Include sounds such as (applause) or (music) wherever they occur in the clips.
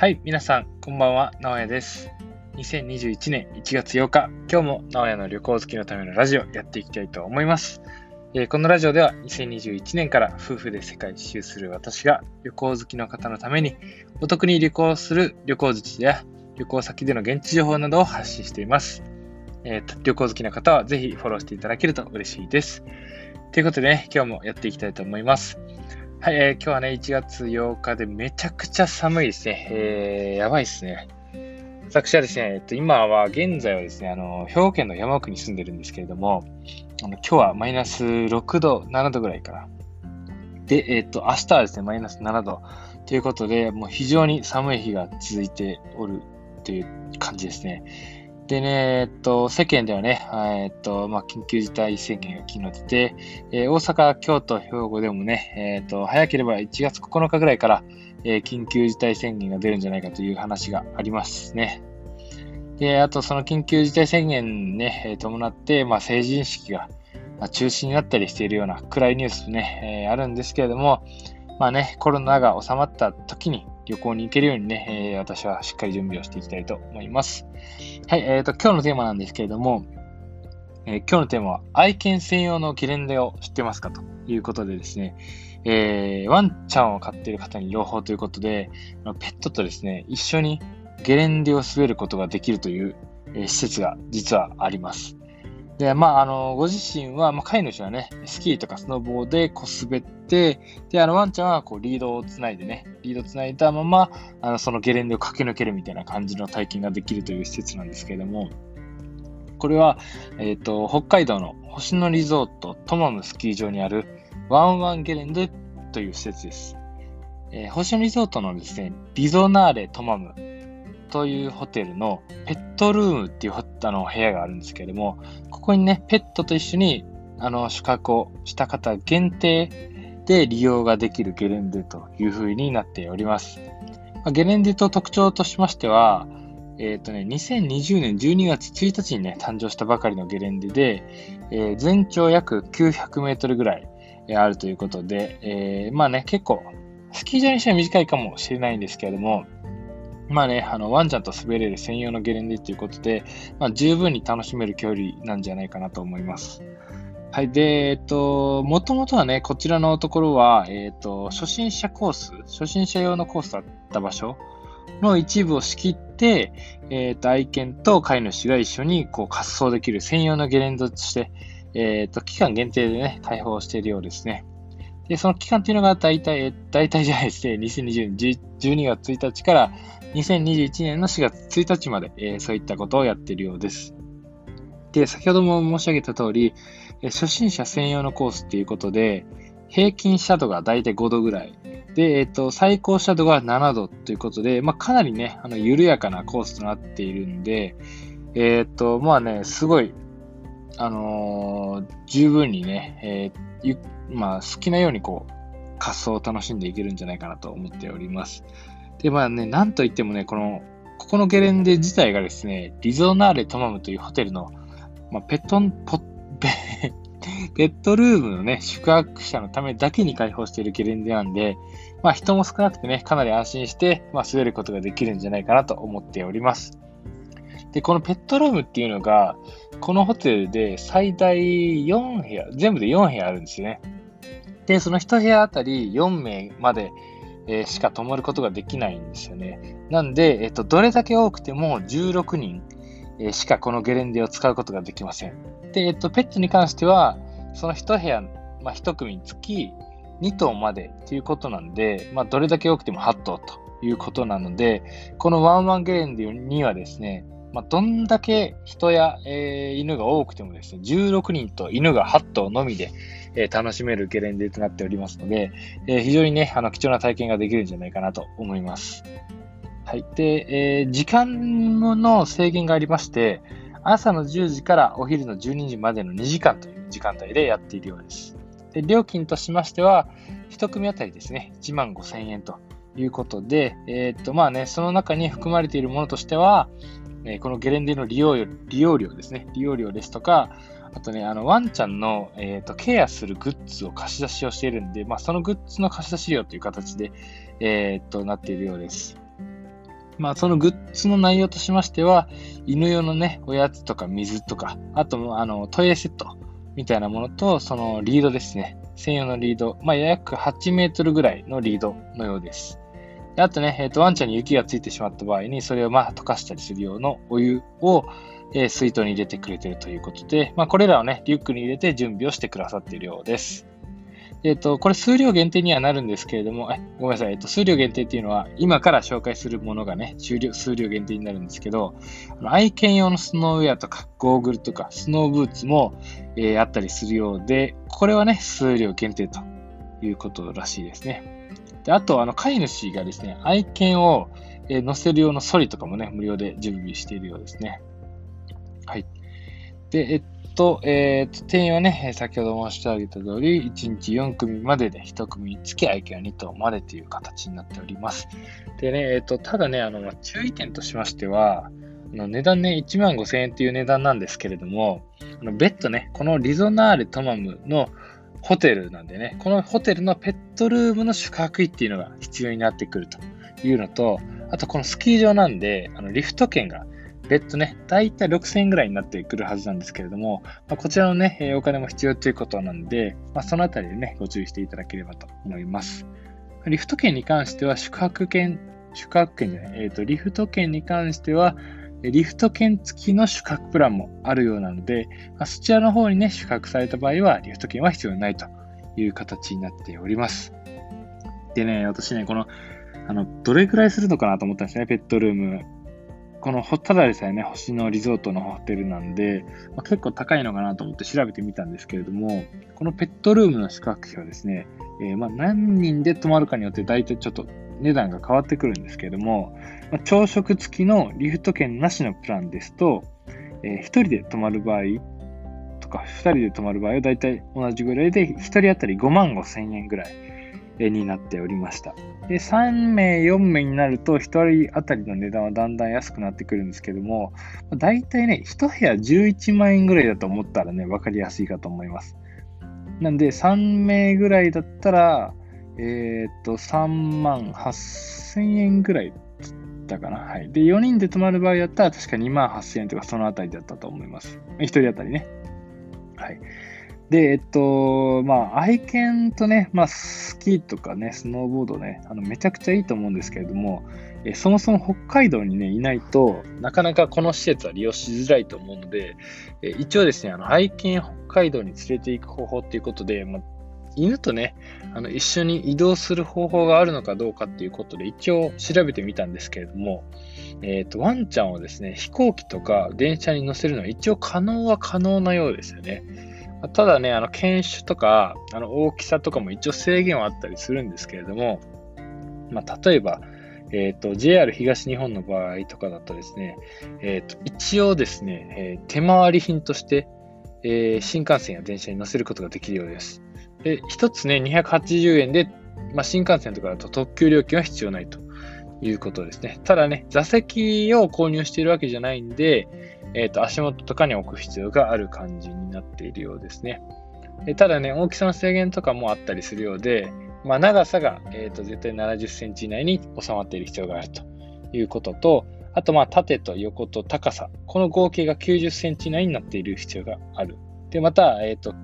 はい、皆さん、こんばんは、直哉です。2021年1月8日、今日も直哉の旅行好きのためのラジオやっていきたいと思います。えー、このラジオでは2021年から夫婦で世界一周する私が旅行好きの方のためにお得に旅行する旅行術や旅行先での現地情報などを発信しています。えー、旅行好きな方はぜひフォローしていただけると嬉しいです。ということでね、今日もやっていきたいと思います。はい、えー、今日はね、1月8日でめちゃくちゃ寒いですね。えー、やばいですね。私はですね、えっと、今は、現在はですね、あの、兵庫県の山奥に住んでるんですけれども、あの今日はマイナス6度、7度ぐらいかな。で、えっと、明日はですね、マイナス7度。ということで、もう非常に寒い日が続いておるという感じですね。でね、えっと、世間ではね、えっと、まあ、緊急事態宣言が昨日出て、えー、大阪、京都、兵庫でもね、えっと、早ければ1月9日ぐらいから、えー、緊急事態宣言が出るんじゃないかという話がありますね。で、あとその緊急事態宣言ね、え伴って、まあ、成人式が、ま中止になったりしているような暗いニュースね、えー、あるんですけれども、まあね、コロナが収まった時に旅行に行けるようにね、えー、私はしっかり準備をしていきたいと思います。はい、えっ、ー、と、今日のテーマなんですけれども、えー、今日のテーマは、愛犬専用のゲレンデを知ってますかということでですね、えー、ワンちゃんを飼っている方に朗報ということで、ペットとですね、一緒にゲレンデを滑ることができるという、えー、施設が実はあります。で、まあ、あの、ご自身は、まあ、飼い主はね、スキーとかスノボーでこう滑って、で、あの、ワンちゃんはこうリードをつないでね、リードをつないだまま、あの、そのゲレンデを駆け抜けるみたいな感じの体験ができるという施設なんですけれども、これは、えっ、ー、と、北海道の星野リゾートトマムスキー場にあるワンワンゲレンデという施設です。えー、星野リゾートのですね、リゾナーレトマムというホテルのペットルームっていうあの部屋があるんですけれども、ここにね、ペットと一緒にあの宿泊をした方限定で利用ができるゲレンデという風になっております。まゲレンデと特徴としましては、えっ、ー、とね、2020年12月1日にね、誕生したばかりのゲレンデで、えー、全長約900メートルぐらいあるということで、えー、まあね、結構、スキー場にしては短いかもしれないんですけれども、まあね、あの、ワンちゃんと滑れる専用のゲレンデということで、まあ、十分に楽しめる距離なんじゃないかなと思います。はい。で、えっと、もともとはね、こちらのところは、えっと、初心者コース、初心者用のコースだった場所の一部を仕切って、えっと、愛犬と飼い主が一緒にこう滑走できる専用のゲレンデとして、えっと、期間限定でね、開放しているようですね。で、その期間っていうのが大体、大体じゃないですね、2020年12月1日から2021年の4月1日まで、えー、そういったことをやっているようです。で、先ほども申し上げた通り、初心者専用のコースっていうことで、平均斜度が大体5度ぐらい。で、えっ、と、最高斜度が7度ということで、まあ、かなりね、あの、緩やかなコースとなっているんで、えっ、と、まあね、すごい、あの十分にね、えまあ、好きなようにこう、滑走を楽しんでいけるんじゃないかなと思っております。で、まあね、なんといってもね、この、ここのゲレンデ自体がですね、リゾナーレトマムというホテルの、まあ、ペットン、ポペ (laughs) ペットルームのね、宿泊者のためだけに開放しているゲレンデなんで、まあ人も少なくてね、かなり安心して、まあ滑ることができるんじゃないかなと思っております。で、このペットルームっていうのが、このホテルで最大4部屋、全部で4部屋あるんですよね。で、その1部屋あたり4名までえー、しか泊まることができないんですよね。なんで、えっと、どれだけ多くても16人、えしかこのゲレンデを使うことができません。で、えっと、ペットに関しては、その1部屋、まあ、1組につき2頭までということなんで、まあ、どれだけ多くても8頭ということなので、このワンワンゲレンデにはですね、まあ、どんだけ人や、えー、犬が多くてもですね、16人と犬が8頭のみで、えー、楽しめるゲレンデとなっておりますので、えー、非常にね、あの、貴重な体験ができるんじゃないかなと思います。はい。で、え、時間の制限がありまして、朝の10時からお昼の12時までの2時間という時間帯でやっているようです。で料金としましては、1組当たりですね、1万5000円ということで、え、っと、まあね、その中に含まれているものとしては、え、このゲレンデの利用利用料ですね、利用料ですとか、あとね、あの、ワンちゃんの、えーと、ケアするグッズを貸し出しをしているんで、まあ、そのグッズの貸し出し料という形で、えー、と、なっているようです。まあ、そのグッズの内容としましては、犬用のね、おやつとか水とか、あと、あの、トイレセットみたいなものと、そのリードですね。専用のリード、まあ、約8メートルぐらいのリードのようです。あとね、えっ、と、ワンちゃんに雪がついてしまった場合に、それをまあ溶かしたりする用のお湯を、えー、水筒に入れてくれてるということで、まあ、これらをね、リュックに入れて準備をしてくださっているようです。えっ、ー、と、これ数量限定にはなるんですけれども、えごめんなさい、えっ、と、数量限定っていうのは、今から紹介するものがね、数量数量限定になるんですけど、あの愛犬用のスノーウェアとか、ゴーグルとか、スノーブーツも、えー、あったりするようで、これはね、数量限定ということらしいですね。であと、あの、飼い主がですね、愛犬を、えー、乗せる用のソリとかもね、無料で準備しているようですね。はい。で、えっと、えー、と、定員はね、先ほど申し上げた通り、1日4組までで1組につき愛犬は2頭までという形になっております。でね、えっと、ただね、あの、注意点としましては、の値段ね、1万5000円っていう値段なんですけれども、あの別途ね、このリゾナーレトマムのホテルなんでね、このホテルのペットルームの宿泊費っていうのが必要になってくるというのと、あとこのスキー場なんで、あのリフト券が別途ね、だいたい6000円ぐらいになってくるはずなんですけれども、まあ、こちらのね、お金も必要ということなんで、まあ、そのあたりでね、ご注意していただければと思います。リフト券に関しては、宿泊券、宿泊券じゃない、えっ、ー、と、リフト券に関しては、リフト券付きの宿泊プランもあるようなので、まあ、そちらの方にね、宿泊された場合は、リフト券は必要ないという形になっております。でね、私ね、この、あの、どれくらいするのかなと思ったんですね、ペットルーム。この、ただでさえね、星野リゾートのホテルなんで、まあ、結構高いのかなと思って調べてみたんですけれども、このペットルームの宿泊費はですね、えー、ま何人で泊まるかによって大体ちょっと値段が変わってくるんですけれども、まあ、朝食付きのリフト券なしのプランですと、えー、1人で泊まる場合とか、2人で泊まる場合は大体同じぐらいで、1人当たり5万5千円ぐらい。になっておりました。で、3名、4名になると、1人当たりの値段はだんだん安くなってくるんですけども、だいたいね、1部屋11万円ぐらいだと思ったらね、わかりやすいかと思います。なんで、3名ぐらいだったら、えー、っと、3万8000円ぐらいだったかな。はい。で、4人で泊まる場合だったら、確か2万8000円とかそのあたりだったと思います。1人当たりね。はい。で、えっと、まあ、愛犬とね、まあ、スキーとかね、スノーボードね、あの、めちゃくちゃいいと思うんですけれども、えそもそも北海道にね、いないとなかなかこの施設は利用しづらいと思うので、え一応ですね、あの、愛犬北海道に連れて行く方法っていうことで、まあ、犬とね、あの、一緒に移動する方法があるのかどうかっていうことで、一応調べてみたんですけれども、えっ、ー、と、ワンちゃんをですね、飛行機とか電車に乗せるのは一応可能は可能なようですよね。ただね、あの、犬種とか、あの、大きさとかも一応制限はあったりするんですけれども、まあ、例えば、えっ、ー、と、JR 東日本の場合とかだとですね、えっ、ー、と、一応ですね、え、手回り品として、え新幹線や電車に乗せることができるようです。で、一つね、280円で、まあ、新幹線とかだと特急料金は必要ないということですね。ただね、座席を購入しているわけじゃないんで、えっ、ー、と、足元とかに置く必要がある感じになっているようですね。でただね、大きさの制限とかもあったりするようで、まあ、長さが、えーと、絶対70センチ以内に収まっている必要があるということと、あと、ま、縦と横と高さ、この合計が90センチ以内になっている必要がある。で、また、えっ、ー、と、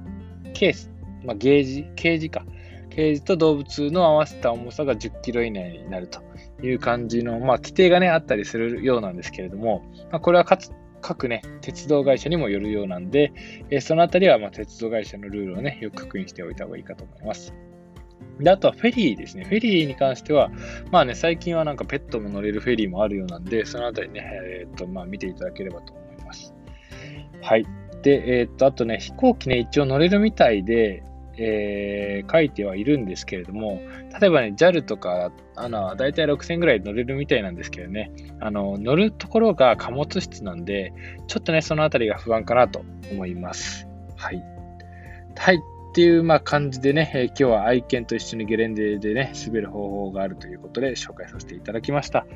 ケース、まあ、ゲージ、ケージか。ケージと動物の合わせた重さが10キロ以内になるという感じの、まあ、規定がね、あったりするようなんですけれども、まあ、これはかつ各ね、鉄道会社にもよるようなんで、えそのあたりはま鉄道会社のルールをね、よく確認しておいた方がいいかと思います。で、あとはフェリーですね。フェリーに関しては、まあね、最近はなんかペットも乗れるフェリーもあるようなんで、そのあたりね、えー、っと、まあ見ていただければと思います。はい。で、えー、っと、あとね、飛行機ね、一応乗れるみたいで、えー、書いてはいるんですけれども、例えばね、JAL とか、あの、だいたい6000ぐらい乗れるみたいなんですけどね、あの、乗るところが貨物室なんで、ちょっとね、そのあたりが不安かなと思います。はい。はい。っていう、まあ、感じでね、えー、今日は愛犬と一緒にゲレンデでね、滑る方法があるということで紹介させていただきました。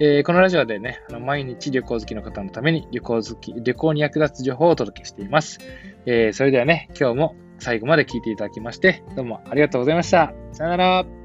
えー、このラジオでね、あの毎日旅行好きの方のために旅行好き、旅行に役立つ情報をお届けしています。えー、それではね、今日も最後まで聞いていただきまして、どうもありがとうございました。さよなら。